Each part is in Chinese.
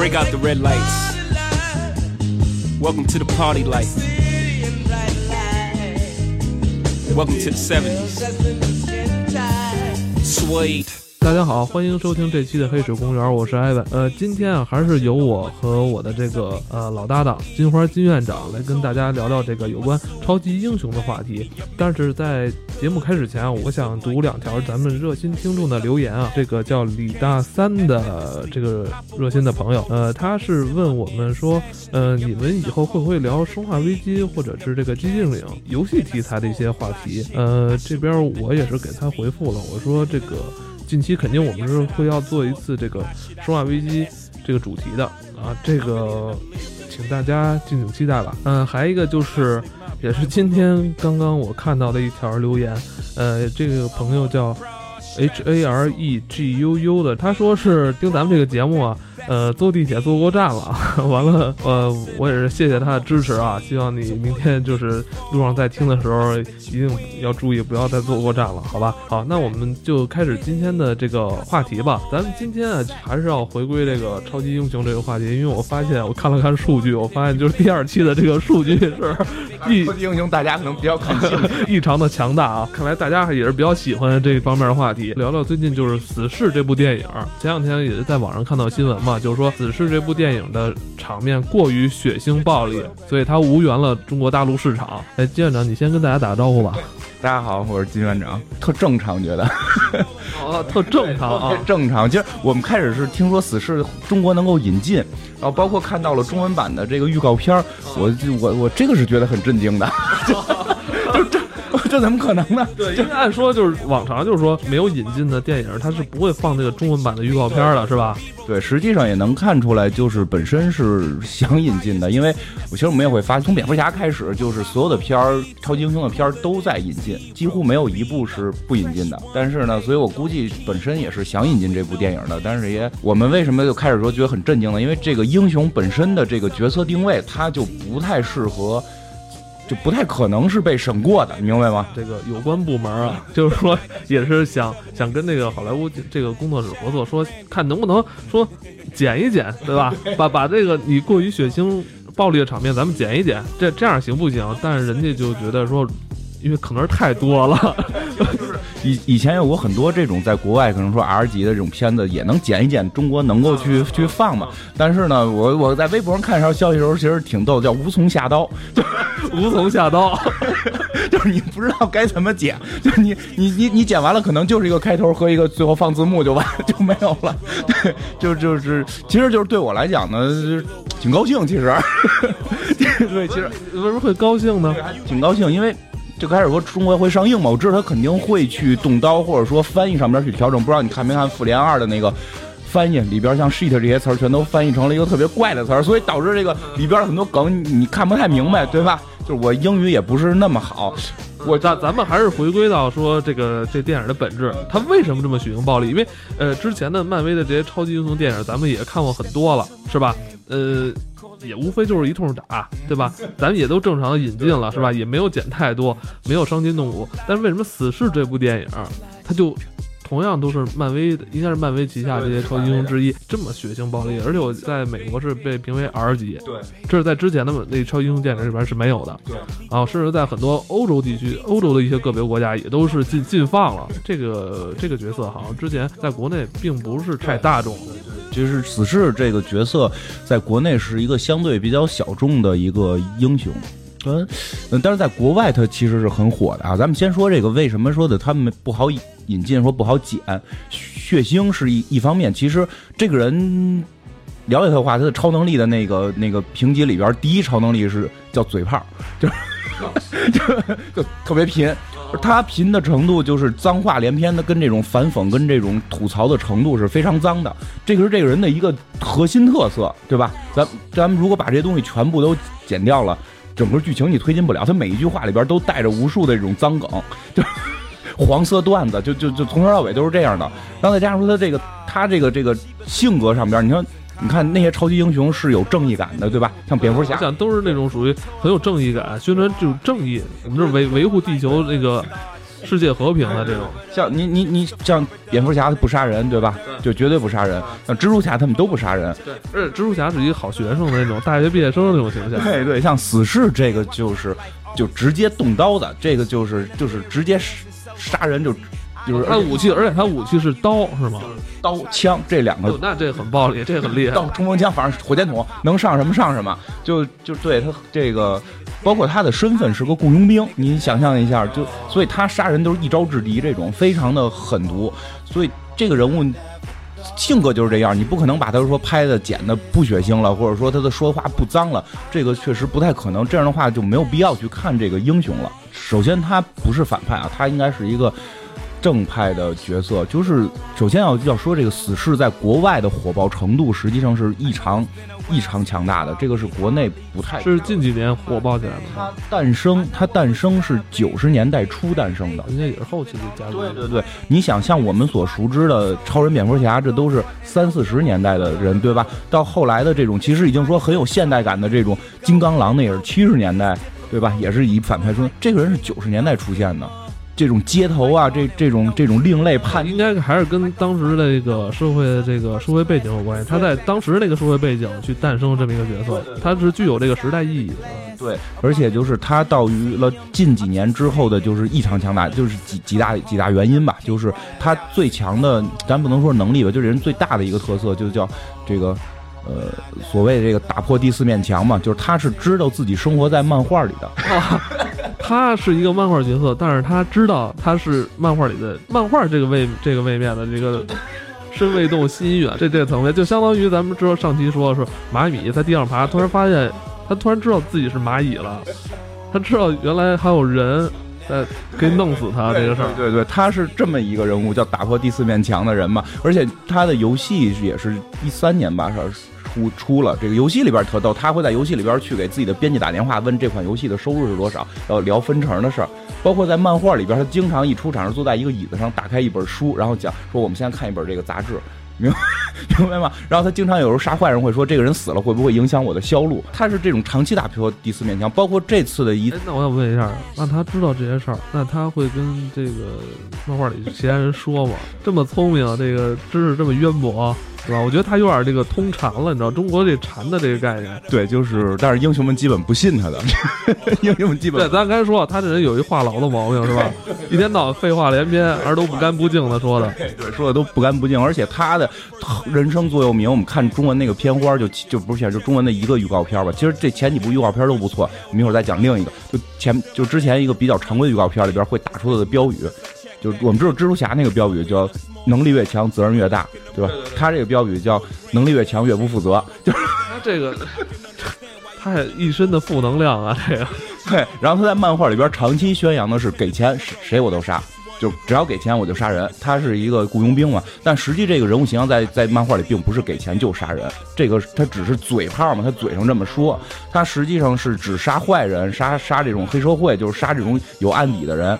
Break out the red lights. Welcome to the party life. Welcome to the 70s. Suede. 大家好，欢迎收听这期的黑水公园，我是艾文。呃，今天啊，还是由我和我的这个呃老搭档金花金院长来跟大家聊聊这个有关超级英雄的话题。但是在节目开始前啊，我想读两条咱们热心听众的留言啊。这个叫李大三的这个热心的朋友，呃，他是问我们说，呃，你们以后会不会聊《生化危机》或者是这个《寂静岭》游戏题材的一些话题？呃，这边我也是给他回复了，我说这个。近期肯定我们是会要做一次这个《生化危机》这个主题的啊，这个请大家敬请期待吧。嗯，还一个就是，也是今天刚刚我看到的一条留言，呃，这个朋友叫 H A R E G U U 的，他说是听咱们这个节目啊。呃，坐地铁坐过站了，完了，呃，我也是谢谢他的支持啊，希望你明天就是路上在听的时候，一定要注意，不要再坐过站了，好吧？好，那我们就开始今天的这个话题吧。咱们今天啊，还是要回归这个超级英雄这个话题，因为我发现我看了看数据，我发现就是第二期的这个数据是 超级英雄，大家可能比较看兴趣，异常的强大啊！看来大家也是比较喜欢这方面的话题。聊聊最近就是《死侍》这部电影，前两天也是在网上看到新闻嘛。就是说，《死侍》这部电影的场面过于血腥暴力，所以它无缘了中国大陆市场。哎，金院长，你先跟大家打个招呼吧。大家好，我是金院长，特正常，觉得。哦，特正常啊，正常。其实我们开始是听说《死侍》中国能够引进，然后包括看到了中文版的这个预告片我我我这个是觉得很震惊的。这怎么可能呢？对，因为按说就是往常就是说没有引进的电影，它是不会放这个中文版的预告片的，是吧？对，实际上也能看出来，就是本身是想引进的。因为我其实我们也会发现，从蝙蝠侠开始，就是所有的片儿，超级英雄的片儿都在引进，几乎没有一部是不引进的。但是呢，所以我估计本身也是想引进这部电影的。但是也，我们为什么就开始说觉得很震惊呢？因为这个英雄本身的这个角色定位，它就不太适合。就不太可能是被审过的，你明白吗？这个有关部门啊，就是说也是想想跟那个好莱坞这个工作室合作，说看能不能说减一减，对吧？把把这个你过于血腥暴力的场面咱们减一减，这这样行不行？但是人家就觉得说。因为可能是太多了，就 是以以前有过很多这种在国外可能说 R 级的这种片子，也能剪一剪，中国能够去去放嘛。但是呢，我我在微博上看一条消息的时候，其实挺逗，叫无从下刀，就 无从下刀，就是你不知道该怎么剪，就你你你你剪完了，可能就是一个开头和一个最后放字幕就完就没有了。对，就就是其实就是对我来讲呢，挺高兴，其实，对，其实为什么会高兴呢？挺高兴，因为。就开始说中国会上映嘛，我知道他肯定会去动刀，或者说翻译上边去调整。不知道你看没看《复联二》的那个翻译里边，像 shit 这些词儿全都翻译成了一个特别怪的词儿，所以导致这个里边很多梗你看不太明白，对吧？就是我英语也不是那么好。我咱咱们还是回归到说这个这电影的本质，它为什么这么血腥暴力？因为呃之前的漫威的这些超级英雄电影咱们也看过很多了，是吧？呃。也无非就是一通打，对吧？咱们也都正常的引进了，是吧？也没有减太多，没有伤筋动骨。但是为什么《死侍》这部电影，它就同样都是漫威的，应该是漫威旗下这些超级英雄之一，这么血腥暴力？而且我在美国是被评为 R 级，对，这是在之前的那超级英雄电影里边是没有的，对。啊，甚至在很多欧洲地区、欧洲的一些个别国家也都是禁禁放了。这个这个角色好像之前在国内并不是太大众。就是死侍这个角色，在国内是一个相对比较小众的一个英雄，嗯，但是在国外他其实是很火的啊。咱们先说这个为什么说的他们不好引进，说不好剪，血腥是一一方面。其实这个人了解他的话，他的超能力的那个那个评级里边，第一超能力是叫嘴炮，就 就就特别贫。他贫的程度就是脏话连篇的，跟这种反讽、跟这种吐槽的程度是非常脏的。这个是这个人的一个核心特色，对吧？咱咱们如果把这些东西全部都剪掉了，整个剧情你推进不了。他每一句话里边都带着无数的这种脏梗，就 黄色段子，就就就从头到尾都是这样的。然后再加上说他这个他这个这个性格上边，你看。你看那些超级英雄是有正义感的，对吧？像蝙蝠侠，想都是那种属于很有正义感，宣传这种正义，我们是维维护地球那个世界和平的这种。像你你你像蝙蝠侠他不杀人对吧？就绝对不杀人。像蜘蛛侠他们都不杀人。对，而且蜘蛛侠是一个好学生的那种大学毕业生的那种形象。对对，像死侍这个就是就直接动刀的，这个就是就是直接杀人就。就是他武器，而且他武器是刀，是吗？刀枪这两个，那这很暴力，这很厉害。刀冲锋枪，反正火箭筒能上什么上什么，就就对他这个，包括他的身份是个雇佣兵，你想象一下，就所以他杀人都是一招制敌，这种非常的狠毒。所以这个人物性格就是这样，你不可能把他说拍的剪的不血腥了，或者说他的说话不脏了，这个确实不太可能。这样的话就没有必要去看这个英雄了。首先他不是反派啊，他应该是一个。正派的角色，就是首先要要说这个死侍在国外的火爆程度，实际上是异常异常强大的。这个是国内不太是近几年火爆起来的。它诞生，它诞生是九十年代初诞生的，应该也是后期的加入。对对对，你想像我们所熟知的超人、蝙蝠侠，这都是三四十年代的人，对吧？到后来的这种，其实已经说很有现代感的这种金刚狼，那也是七十年代，对吧？也是以反派出，这个人是九十年代出现的。这种街头啊，这这种这种另类叛，应该还是跟当时的这个社会的这个社会背景有关系。他在当时那个社会背景去诞生这么一个角色，他是具有这个时代意义的。对，而且就是他到于了近几年之后的，就是异常强大，就是几几大几大原因吧。就是他最强的，咱不能说能力吧，就是人最大的一个特色，就叫这个呃所谓这个打破第四面墙嘛，就是他是知道自己生活在漫画里的。他是一个漫画角色，但是他知道他是漫画里的漫画这个位这个位面的这个身未动心远，这这个层面就相当于咱们知道上期说说蚂蚁在地上爬，突然发现他突然知道自己是蚂蚁了，他知道原来还有人在可以弄死他这个事儿。对对，他是这么一个人物，叫打破第四面墙的人嘛，而且他的游戏也是一三年吧，是。出出了这个游戏里边特逗，他会在游戏里边去给自己的编辑打电话，问这款游戏的收入是多少，要聊分成的事儿。包括在漫画里边，他经常一出场是坐在一个椅子上，打开一本书，然后讲说我们现在看一本这个杂志，明 明白吗？然后他经常有时候杀坏人会说这个人死了会不会影响我的销路？他是这种长期打破第四面墙，包括这次的一。那我想问一下，那他知道这些事儿，那他会跟这个漫画里其他人说吗？这么聪明，这个知识这么渊博。是吧？我觉得他有点这个通禅了，你知道中国这禅的这个概念。对，就是，但是英雄们基本不信他的，英雄们基本。对，咱刚才说他这人有一话痨的毛病，是吧？一天到晚废话连篇，而都不干不净的说的。对，说的都不干不净，而且他的人生座右铭，我们看中文那个片花，就就不是就中文的一个预告片吧。其实这前几部预告片都不错，我们一会儿再讲另一个。就前就之前一个比较常规的预告片里边会打出来的标语。就我们知道蜘蛛侠那个标语叫“能力越强，责任越大”，对吧？他这个标语叫“能力越强，越不负责”。就是他这个，他一身的负能量啊！这个 对。然后他在漫画里边长期宣扬的是给钱谁我都杀，就只要给钱我就杀人。他是一个雇佣兵嘛，但实际这个人物形象在在漫画里并不是给钱就杀人，这个他只是嘴炮嘛，他嘴上这么说，他实际上是只杀坏人，杀杀这种黑社会，就是杀这种有案底的人。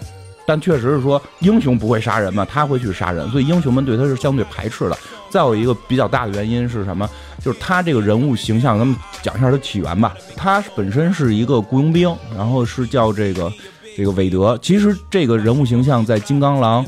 但确实是说，英雄不会杀人嘛，他会去杀人，所以英雄们对他是相对排斥的。再有一个比较大的原因是什么？就是他这个人物形象，咱们讲一下他起源吧。他本身是一个雇佣兵，然后是叫这个这个韦德。其实这个人物形象在《金刚狼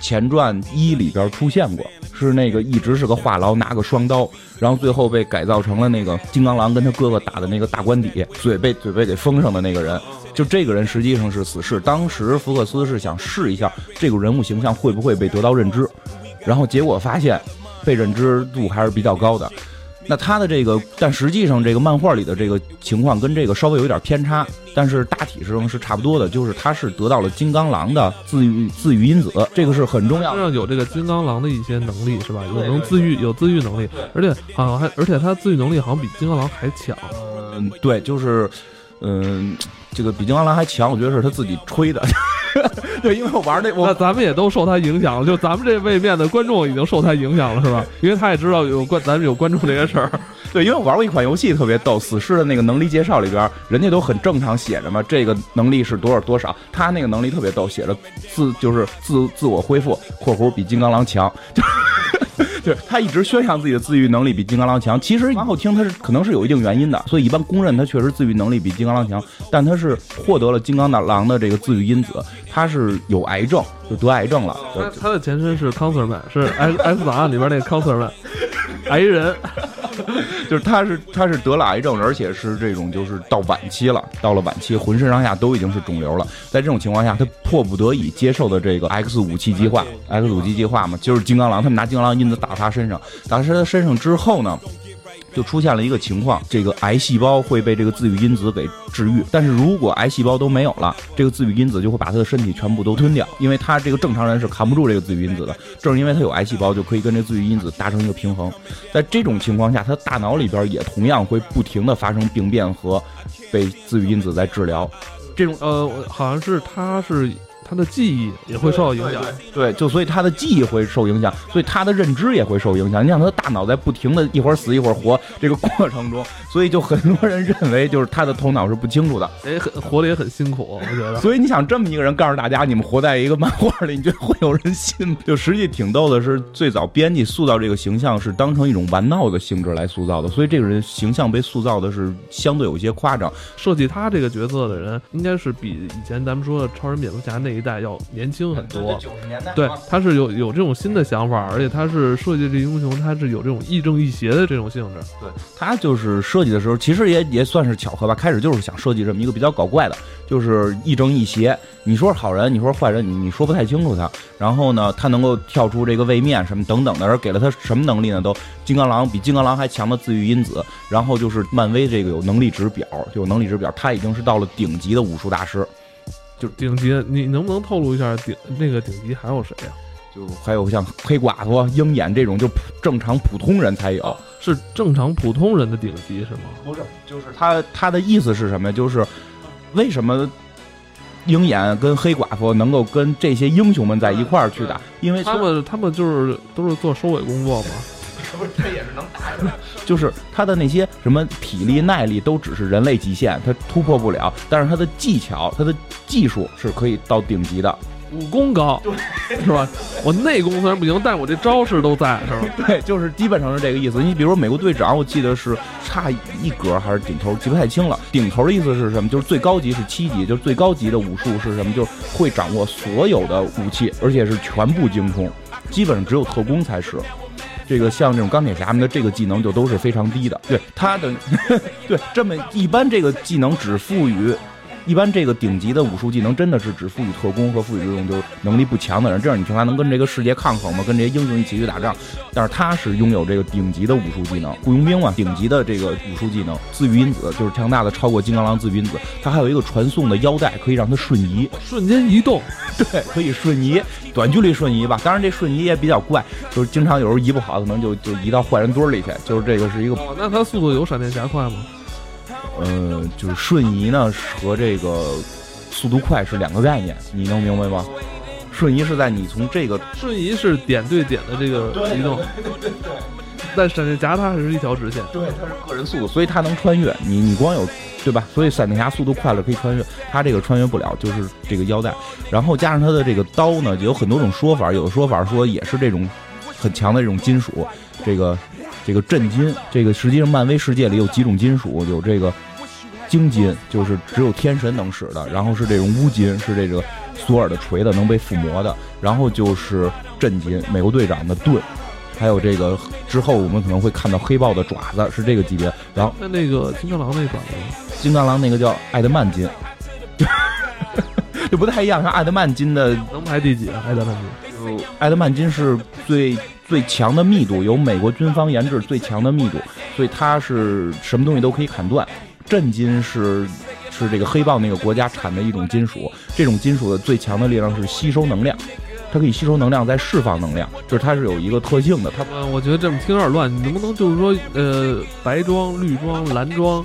前传一》里边出现过，是那个一直是个话痨，拿个双刀，然后最后被改造成了那个金刚狼跟他哥哥打的那个大官邸，嘴被嘴被给封上的那个人。就这个人实际上是死侍，当时福克斯是想试一下这个人物形象会不会被得到认知，然后结果发现被认知度还是比较高的。那他的这个，但实际上这个漫画里的这个情况跟这个稍微有点偏差，但是大体上是差不多的，就是他是得到了金刚狼的自愈自愈因子，这个是很重要。身上有这个金刚狼的一些能力是吧？有能自愈，有自愈能力，而且好像还而且他自愈能力好像比金刚狼还强。嗯，对，就是。嗯，这个比金刚狼还强，我觉得是他自己吹的。对，因为我玩那，那咱们也都受他影响了。就咱们这位面的观众已经受他影响了，是吧？因为他也知道有关，咱们有关注这些事儿。对，因为我玩过一款游戏特别逗，死尸的那个能力介绍里边，人家都很正常写着嘛，这个能力是多少多少。他那个能力特别逗，写着自就是自自我恢复（括弧比金刚狼强 ）。就 对他一直宣扬自己的自愈能力比金刚狼强，其实往后听他是可能是有一定原因的，所以一般公认他确实自愈能力比金刚狼强，但他是获得了金刚狼的这个自愈因子。他是有癌症，就得癌症了。他他的前身是 Counterman，是 S S 档案里边那个 Counterman，癌人。就是他是他是得了癌症，而且是这种就是到晚期了，到了晚期，浑身上下都已经是肿瘤了。在这种情况下，他迫不得已接受的这个 X 武器计划，X 武器计划嘛，就是金刚狼，他们拿金刚狼印子打他身上，打他身上之后呢？就出现了一个情况，这个癌细胞会被这个自愈因子给治愈，但是如果癌细胞都没有了，这个自愈因子就会把他的身体全部都吞掉，因为他这个正常人是扛不住这个自愈因子的。正是因为他有癌细胞，就可以跟这自愈因子达成一个平衡。在这种情况下，他大脑里边也同样会不停的发生病变和被自愈因子在治疗。这种呃，好像是他是。他的记忆也会受到影响，对，就所以他的记忆会受影响，所以他的认知也会受影响。你想，他的大脑在不停的一会儿死一会儿活这个过程中，所以就很多人认为就是他的头脑是不清楚的，哎，很活得也很辛苦，我觉得。所以你想这么一个人告诉大家，你们活在一个漫画里，你觉得会有人信吗？就实际挺逗的是，最早编辑塑造这个形象是当成一种玩闹的性质来塑造的，所以这个人形象被塑造的是相对有些夸张。设计他这个角色的人，应该是比以前咱们说的超人、蝙蝠侠那一代要年轻。很多，九十年代，对，他是有有这种新的想法，而且他是设计这英雄，他是有这种亦正亦邪的这种性质。对他就是设计的时候，其实也也算是巧合吧。开始就是想设计这么一个比较搞怪的，就是亦正亦邪。你说是好人，你说是坏人，你你说不太清楚他。然后呢，他能够跳出这个位面什么等等的，而给了他什么能力呢？都金刚狼比金刚狼还强的自愈因子。然后就是漫威这个有能力值表，就有能力值表，他已经是到了顶级的武术大师。就顶级，你能不能透露一下顶那个顶级还有谁呀？就还有像黑寡妇、鹰眼这种，就正常普通人才有，是正常普通人的顶级是吗？不是，就是他他的意思是什么呀？就是为什么鹰眼跟黑寡妇能够跟这些英雄们在一块儿去打？因为他们他们就是都是做收尾工作嘛。不是，他也是能打的，就是他的那些什么体力、耐力都只是人类极限，他突破不了。但是他的技巧、他的技术是可以到顶级的，武功高，是吧？我内功虽然不行，但是我这招式都在，是吧？对，就是基本上是这个意思。你比如说美国队长，我记得是差一格还是顶头，记不太清了。顶头的意思是什么？就是最高级是七级，就是最高级的武术是什么？就是会掌握所有的武器，而且是全部精通，基本上只有特工才是。这个像这种钢铁侠们的这个技能就都是非常低的，对他的，对这么一般这个技能只赋予。一般这个顶级的武术技能真的是只赋予特工和赋予这种就能力不强的人，这样你才能跟这个世界抗衡吗，跟这些英雄一起去打仗。但是他是拥有这个顶级的武术技能，雇佣兵嘛，顶级的这个武术技能，自愈因子就是强大的超过金刚狼自愈因子。他还有一个传送的腰带，可以让他瞬移，瞬间移动，对，可以瞬移，短距离瞬移吧。当然这瞬移也比较怪，就是经常有时候移不好，可能就就移到坏人堆里去。就是这个是一个，那他速度有闪电侠快吗？呃，就是瞬移呢和这个速度快是两个概念，你能明白吗？瞬移是在你从这个瞬移是点对点的这个移动，但闪电侠它还是一条直线，对，它是个人速度，所以它能穿越。你你光有对吧？所以闪电侠速度快了可以穿越，他这个穿越不了，就是这个腰带。然后加上他的这个刀呢，有很多种说法，有的说法说也是这种很强的这种金属，这个这个震金，这个实际上漫威世界里有几种金属，有这个。晶金就是只有天神能使的，然后是这种乌金，是这个索尔的锤子能被附魔的，然后就是震金，美国队长的盾，还有这个之后我们可能会看到黑豹的爪子，是这个级别。然后那那个金刚狼那爪子，金刚狼那个叫艾德曼金，就不太一样。像艾德曼金的能排第几啊？艾德曼金，就艾德曼金是最最强的密度，由美国军方研制最强的密度，所以它是什么东西都可以砍断。震金是是这个黑豹那个国家产的一种金属，这种金属的最强的力量是吸收能量，它可以吸收能量再释放能量，就是它是有一个特性的。它，嗯，我觉得这么听有点乱，你能不能就是说，呃，白装、绿装、蓝装，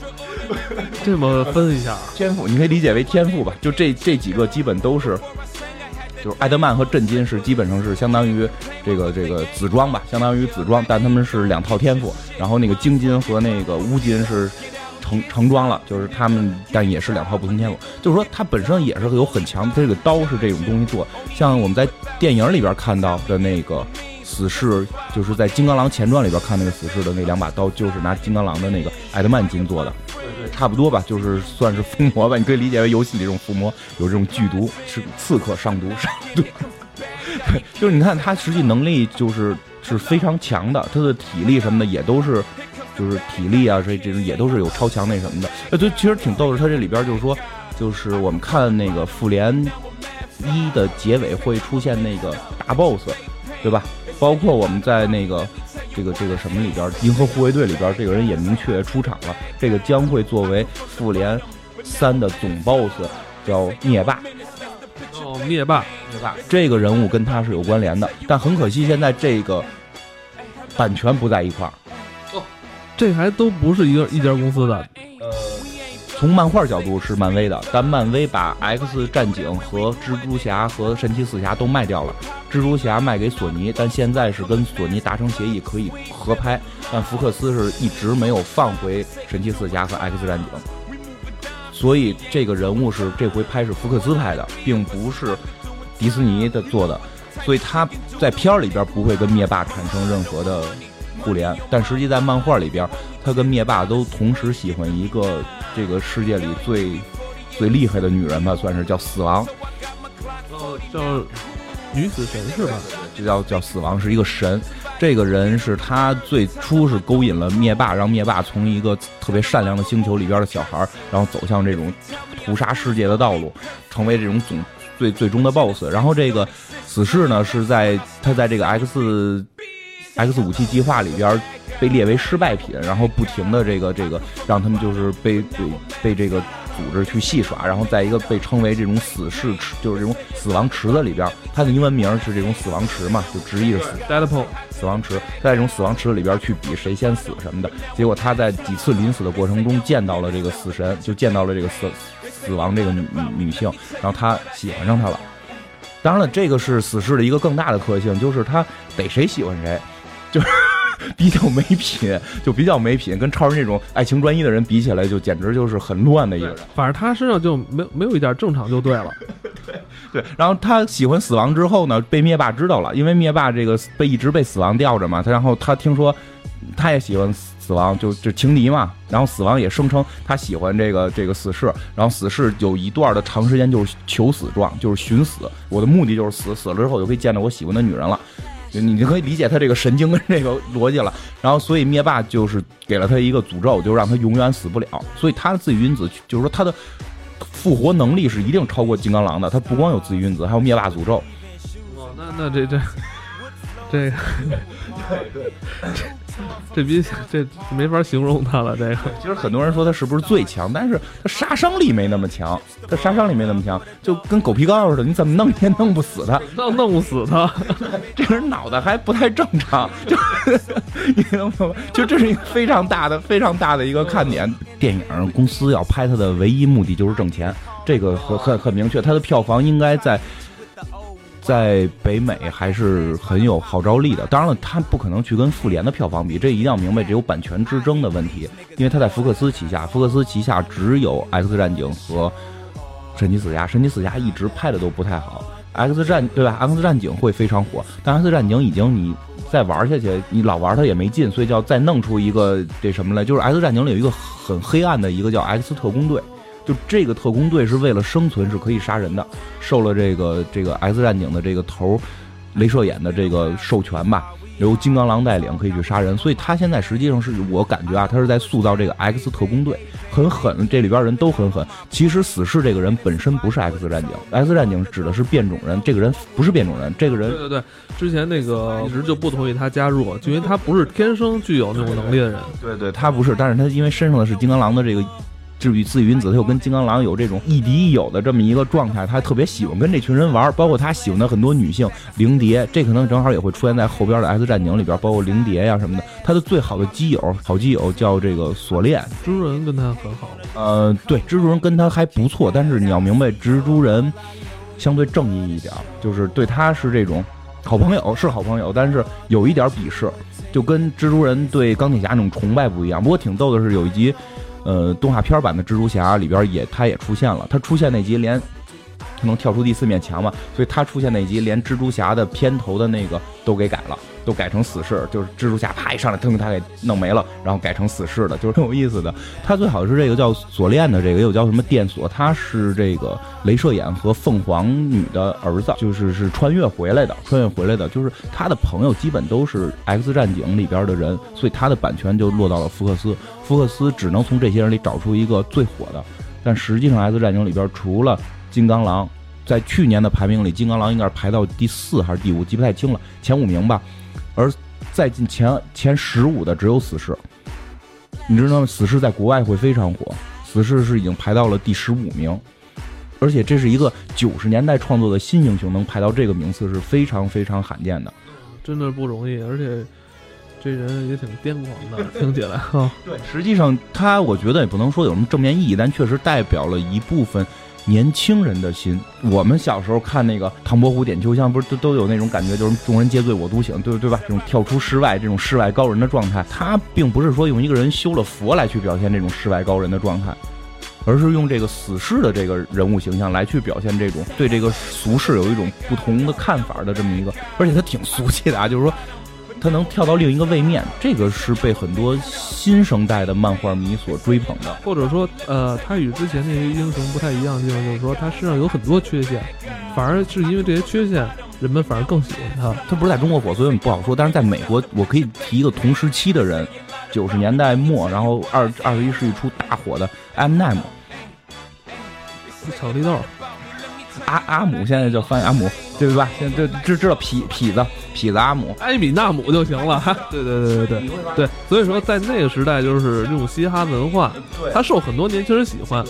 这么分一下？天赋，你可以理解为天赋吧。就这这几个基本都是，就是艾德曼和震金是基本上是相当于这个这个紫装吧，相当于紫装，但他们是两套天赋。然后那个晶金和那个乌金是。成成装了，就是他们，但也是两套不同天赋。就是说，它本身也是有很强，它这个刀是这种东西做。像我们在电影里边看到的那个死侍，就是在《金刚狼前传》里边看那个死侍的那两把刀，就是拿金刚狼的那个艾德曼金做的。差不多吧，就是算是附魔吧，你可以理解为游戏里这种附魔，有这种剧毒，是刺客上毒上毒。就是你看他实际能力就是是非常强的，他的体力什么的也都是，就是体力啊，这这种也都是有超强那什么的。呃，对，其实挺逗的，他这里边就是说，就是我们看那个复联一的结尾会出现那个大 boss，对吧？包括我们在那个这个这个什么里边，《银河护卫队》里边，这个人也明确出场了。这个将会作为复联三的总 boss，叫灭霸。哦，灭霸，灭霸这个人物跟他是有关联的，但很可惜，现在这个版权不在一块儿。这还都不是一个一家公司的。从漫画角度是漫威的，但漫威把 X 战警和蜘蛛侠和神奇四侠都卖掉了。蜘蛛侠卖给索尼，但现在是跟索尼达成协议可以合拍，但福克斯是一直没有放回神奇四侠和 X 战警。所以这个人物是这回拍是福克斯拍的，并不是迪士尼的做的，所以他在片儿里边不会跟灭霸产生任何的互联，但实际在漫画里边，他跟灭霸都同时喜欢一个这个世界里最最厉害的女人吧，算是叫死亡。哦，叫女死神是吧？就叫叫死亡，是一个神。这个人是他最初是勾引了灭霸，让灭霸从一个特别善良的星球里边的小孩，然后走向这种屠杀世界的道路，成为这种总最最终的 BOSS。然后这个死侍呢，是在他在这个 X X 武器计划里边被列为失败品，然后不停的这个这个让他们就是被被被这个。组织去戏耍，然后在一个被称为这种死士池，就是这种死亡池子里边，它的英文名是这种死亡池嘛，就直译是 Deadpool 死亡池，在这种死亡池子里边去比谁先死什么的。结果他在几次临死的过程中见到了这个死神，就见到了这个死死亡这个女女性，然后他喜欢上她了。当然了，这个是死侍的一个更大的特性，就是他逮谁喜欢谁，就是。比较没品，就比较没品，跟超人这种爱情专一的人比起来，就简直就是很乱的一个人。反正他身上就没有没有一点正常就对了。对对，然后他喜欢死亡之后呢，被灭霸知道了，因为灭霸这个被一直被死亡吊着嘛。他然后他听说他也喜欢死亡，就就情敌嘛。然后死亡也声称他喜欢这个这个死侍，然后死侍有一段的长时间就是求死状，就是寻死。我的目的就是死，死了之后就可以见到我喜欢的女人了。你就可以理解他这个神经跟这个逻辑了，然后所以灭霸就是给了他一个诅咒，就让他永远死不了。所以他的自己因子就是说他的复活能力是一定超过金刚狼的。他不光有自己因子，还有灭霸诅咒。哦，那那这这这对对。这比这没法形容他了。这个其实很多人说他是不是最强，但是他杀伤力没那么强，他杀伤力没那么强，就跟狗皮膏药似的，你怎么弄也弄不死他，弄弄不死他。这个人脑袋还不太正常，就你能明白？就这是一个非常大的、非常大的一个看点。电影公司要拍他的唯一目的就是挣钱，这个很很很明确，他的票房应该在。在北美还是很有号召力的。当然了，他不可能去跟复联的票房比，这一定要明白，这有版权之争的问题。因为他在福克斯旗下，福克斯旗下只有 X 战警和神奇四侠，神奇四侠一直拍的都不太好。X 战对吧？X 战警会非常火，但 X 战警已经你再玩下去，你老玩它也没劲，所以叫再弄出一个这什么来，就是 X 战警里有一个很黑暗的一个叫 X 特工队。就这个特工队是为了生存是可以杀人的，受了这个这个 X 战警的这个头，镭射眼的这个授权吧，由金刚狼带领可以去杀人，所以他现在实际上是我感觉啊，他是在塑造这个 X 特工队，很狠，这里边人都很狠。其实死侍这个人本身不是 X 战警，X 战警指的是变种人，这个人不是变种人，这个人对对对，之前那个一直就不同意他加入，就因为他不是天生具有那种能力的人，对对，他不是，但是他因为身上的是金刚狼的这个。至于自云子，他又跟金刚狼有这种亦敌亦友的这么一个状态，他特别喜欢跟这群人玩，包括他喜欢的很多女性灵蝶，这可能正好也会出现在后边的 X 战警里边，包括灵蝶呀什么的。他的最好的基友，好基友叫这个锁链，蜘蛛人跟他很好。呃，对，蜘蛛人跟他还不错，但是你要明白，蜘蛛人相对正义一点，就是对他是这种好朋友，是好朋友，但是有一点鄙视，就跟蜘蛛人对钢铁侠那种崇拜不一样。不过挺逗的是，有一集。呃，动画片版的蜘蛛侠里边也，他也出现了。他出现那集，连他能跳出第四面墙嘛，所以他出现那集连蜘蛛侠的片头的那个都给改了。都改成死侍，就是蜘蛛侠啪一上来，腾他给弄没了，然后改成死侍的，就是很有意思的。他最好是这个叫锁链的这个，又叫什么电锁，他是这个镭射眼和凤凰女的儿子，就是是穿越回来的，穿越回来的，就是他的朋友基本都是 X 战警里边的人，所以他的版权就落到了福克斯，福克斯只能从这些人里找出一个最火的。但实际上 X 战警里边除了金刚狼，在去年的排名里，金刚狼应该是排到第四还是第五，记不太清了，前五名吧。而在进前前十五的只有死侍，你知道吗？死侍在国外会非常火，死侍是已经排到了第十五名，而且这是一个九十年代创作的新英雄，能排到这个名次是非常非常罕见的，真的不容易。而且这人也挺癫狂的，听起来哈。对，实际上他我觉得也不能说有什么正面意义，但确实代表了一部分。年轻人的心，我们小时候看那个唐伯虎点秋香，不是都都有那种感觉，就是众人皆醉我独醒，对对吧？这种跳出世外，这种世外高人的状态，他并不是说用一个人修了佛来去表现这种世外高人的状态，而是用这个死士的这个人物形象来去表现这种对这个俗世有一种不同的看法的这么一个，而且他挺俗气的啊，就是说。他能跳到另一个位面，这个是被很多新生代的漫画迷所追捧的。或者说，呃，他与之前那些英雄不太一样的地方，就是说他身上有很多缺陷，反而是因为这些缺陷，人们反而更喜欢他。他不是在中国火，所以不好说。但是在美国，我可以提一个同时期的人，九十年代末，然后二二十一世纪初大火的 M n m 巧克力豆。阿阿姆现在叫翻译阿姆，对吧？现在就知知道痞痞子痞子阿姆，埃米纳姆就行了。对对对对对对，所以说在那个时代，就是这种嘻哈文化，它受很多年轻人喜欢。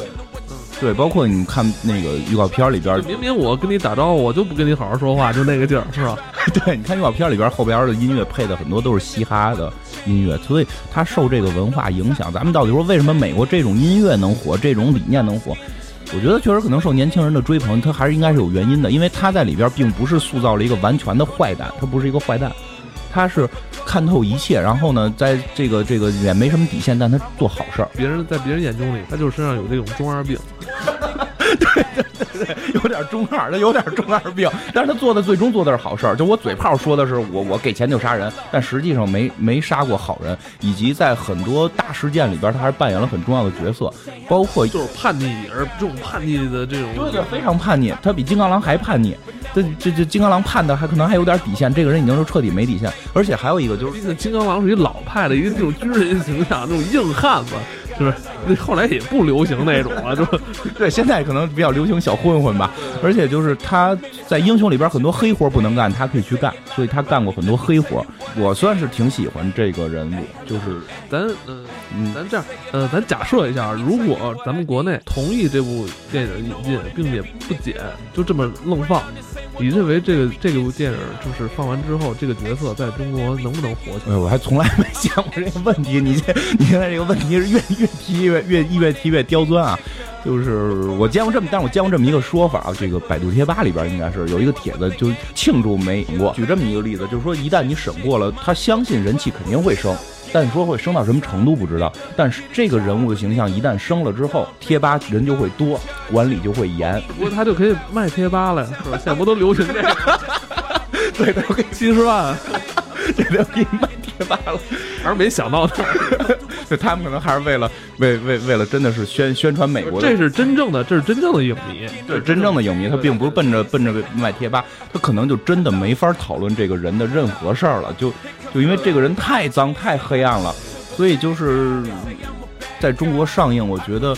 对，包括你看那个预告片里边，明明我跟你打招呼，我就不跟你好好说话，就那个劲儿，是吧？对，你看预告片里边后边的音乐配的很多都是嘻哈的音乐，所以它受这个文化影响。咱们到底说为什么美国这种音乐能火，这种理念能火？我觉得确实可能受年轻人的追捧，他还是应该是有原因的，因为他在里边并不是塑造了一个完全的坏蛋，他不是一个坏蛋，他是看透一切，然后呢，在这个这个也没什么底线，但他做好事儿。别人在别人眼中里，他就是身上有这种中二病。对对对对，有点中二，他有点中二病，但是他做的最终做的是好事儿。就我嘴炮说的是我我给钱就杀人，但实际上没没杀过好人，以及在很多大事件里边，他还是扮演了很重要的角色，包括就是叛逆，而这种叛逆的这种，对对，非常叛逆，他比金刚狼还叛逆。这这这金刚狼判的还可能还有点底线，这个人已经是彻底没底线，而且还有一个就是，毕竟金刚狼是一老派的一个这种军人形象，那种硬汉子。就是 后来也不流行那种了，就对，现在可能比较流行小混混吧。而且就是他在英雄里边很多黑活不能干，他可以去干，所以他干过很多黑活。我算是挺喜欢这个人物，就是咱嗯，咱这样呃，咱假设一下，如果咱们国内同意这部电影引进，并且不剪，就这么愣放。你认为这个这部电影就是放完之后，这个角色在中国能不能火起来？我还从来没想过这个问题。你这你现在这个问题是越越提越越越提越刁钻啊！就是我见过这么，但是我见过这么一个说法啊，这个百度贴吧里边应该是有一个帖子，就庆祝没过。举这么一个例子，就是说一旦你审过了，他相信人气肯定会升。但你说会升到什么程度不知道，但是这个人物的形象一旦升了之后，贴吧人就会多，管理就会严。不过他就可以卖贴吧了，是吧？现在不都流行这个？对，他给七十万，这都给你卖贴吧了。还是没想到，就他们可能还是为了为为为了真的是宣宣传美国。这是真正的，这是真正的影迷，对，真正的影迷，他并不是奔着奔着卖贴吧，他可能就真的没法讨论这个人的任何事儿了，就。就因为这个人太脏太黑暗了，所以就是在中国上映，我觉得，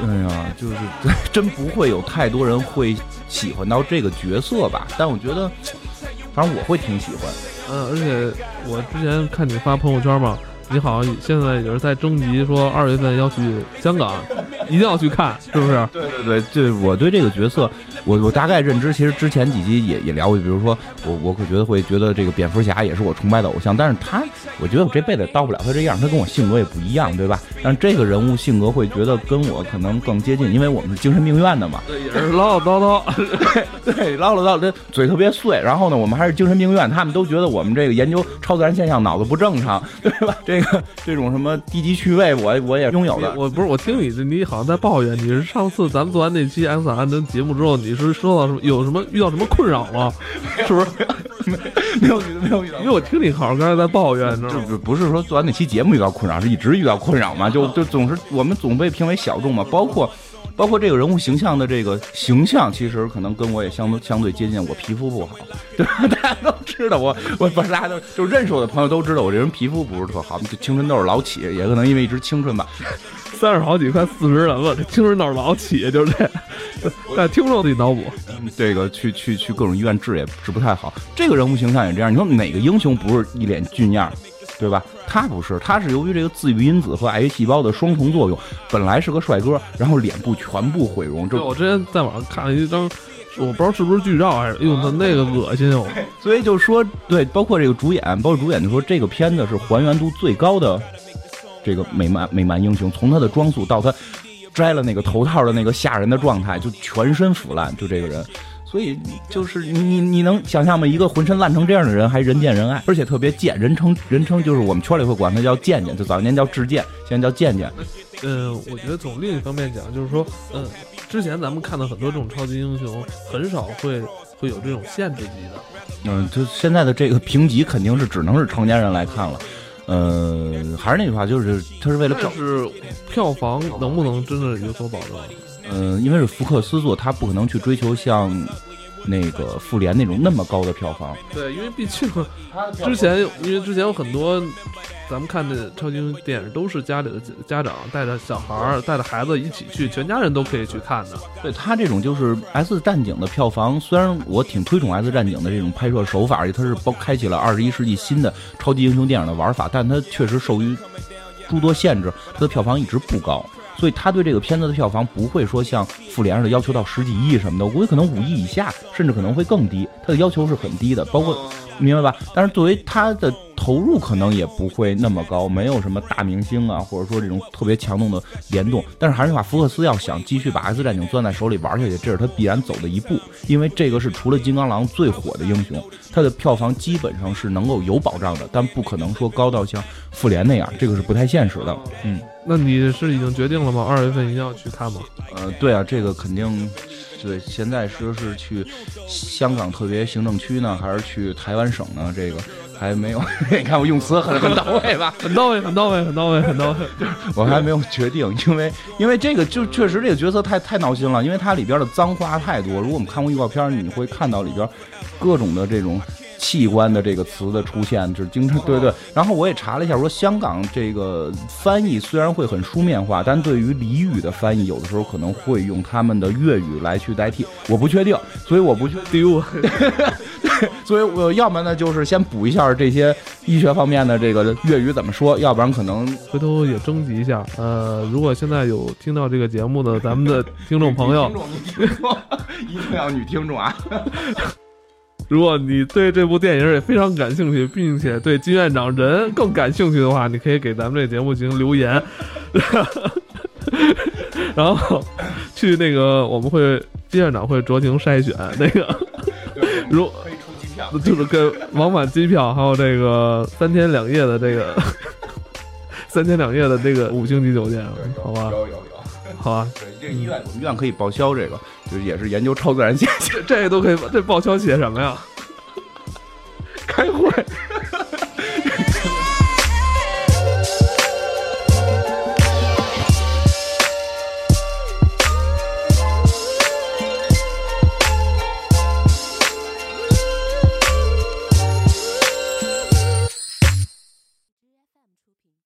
哎呀，就是 真不会有太多人会喜欢到这个角色吧。但我觉得，反正我会挺喜欢。嗯，而且我之前看你发朋友圈嘛。你好像现在也是在征集，说二月份要去香港，一定要去看，是不是？对对对，对我对这个角色，我我大概认知，其实之前几集也也聊过，比如说我我可觉得会觉得这个蝙蝠侠也是我崇拜的偶像，但是他我觉得我这辈子到不了他这样，他跟我性格也不一样，对吧？但是这个人物性格会觉得跟我可能更接近，因为我们是精神病院的嘛。对，也是唠唠叨叨。对，唠唠叨叨，嘴特别碎。然后呢，我们还是精神病院，他们都觉得我们这个研究超自然现象脑子不正常，对吧？这个这种什么低级趣味，我我也拥有的。我不是，我听你你好像在抱怨，你是上次咱们做完那期 X 档案的节目之后，你是说到什么有什么遇到什么困扰吗？是不是？没有没有，没有遇到。因为我听你好像刚才在抱怨，就不不是说做完那期节目遇到困扰，是一直遇到困扰嘛？就就总是我们总被评为小众嘛，包括。包括这个人物形象的这个形象，其实可能跟我也相相对接近。我皮肤不好，对吧？大家都知道我，我不是大家都就认识我的朋友都知道我这人皮肤不是特好，就青春痘老起，也可能因为一直青春吧。三十好几快四十人了，这青春痘老起，就是这。但听众自己脑补，这个去去去各种医院治也治不太好。这个人物形象也这样，你说哪个英雄不是一脸俊样？对吧？他不是，他是由于这个自愈因子和癌细胞的双重作用，本来是个帅哥，然后脸部全部毁容。就我之前在网上看了一张，我不知道是不是剧照还是，哎呦，那那个恶心哦。所以就说，对，包括这个主演，包括主演就说，这个片子是还原度最高的这个美漫美漫英雄，从他的装束到他摘了那个头套的那个吓人的状态，就全身腐烂，就这个人。所以就是你你你能想象吗？一个浑身烂成这样的人，还人见人爱，而且特别贱，人称人称就是我们圈里会管他叫贱贱，就早年叫智贱，现在叫贱贱。嗯，我觉得从另一方面讲，就是说，嗯，之前咱们看到很多这种超级英雄，很少会会有这种限制级的。嗯，就现在的这个评级肯定是只能是成年人来看了。呃，还是那句话，就是他是为了票，是票房能不能真的有所保证？嗯，因为是福克斯做，他不可能去追求像那个复联那种那么高的票房。对，因为毕竟之前，因为之前有很多咱们看的超级英雄电影，都是家里的家长带着小孩儿、带着孩子一起去，全家人都可以去看的。对他这种就是《S 战警》的票房，虽然我挺推崇《S 战警》的这种拍摄手法，而且它是包开启了二十一世纪新的超级英雄电影的玩法，但它确实受于诸多限制，它的票房一直不高。所以他对这个片子的票房不会说像复联似的要求到十几亿什么的，我估计可能五亿以下，甚至可能会更低。他的要求是很低的，包括明白吧？但是作为他的投入可能也不会那么高，没有什么大明星啊，或者说这种特别强动的联动。但是还是那话，福克斯要想继续把 X 战警攥在手里玩下去，这是他必然走的一步，因为这个是除了金刚狼最火的英雄，他的票房基本上是能够有保障的，但不可能说高到像复联那样，这个是不太现实的。嗯。那你是已经决定了吗？二月份一定要去看吗？呃，对啊，这个肯定，对。现在说是去香港特别行政区呢，还是去台湾省呢？这个还没有。你看我用词很很到位吧？很到位，很到位，很到位，很到位。我还没有决定，因为因为这个就确实这个角色太太闹心了，因为它里边的脏话太多。如果我们看过预告片，你会看到里边各种的这种。器官的这个词的出现，就是经常对对。然后我也查了一下，说香港这个翻译虽然会很书面化，但对于俚语的翻译，有的时候可能会用他们的粤语来去代替。我不确定，所以我不确定。所以我要么呢，就是先补一下这些医学方面的这个粤语怎么说，要不然可能回头也征集一下。呃，如果现在有听到这个节目的咱们的听众朋友，一定要女听众啊。如果你对这部电影也非常感兴趣，并且对金院长人更感兴趣的话，你可以给咱们这节目进行留言，然后去那个我们会金院长会酌情筛选那个，如可以出机票，就是跟往返机票，还有这个三天两夜的这个 三天两夜的这个五星级酒店，好吧？有有有。好啊，这医院我们医院可以报销这个，也是研究超自然现象。这都可以这报销写什么呀？开会。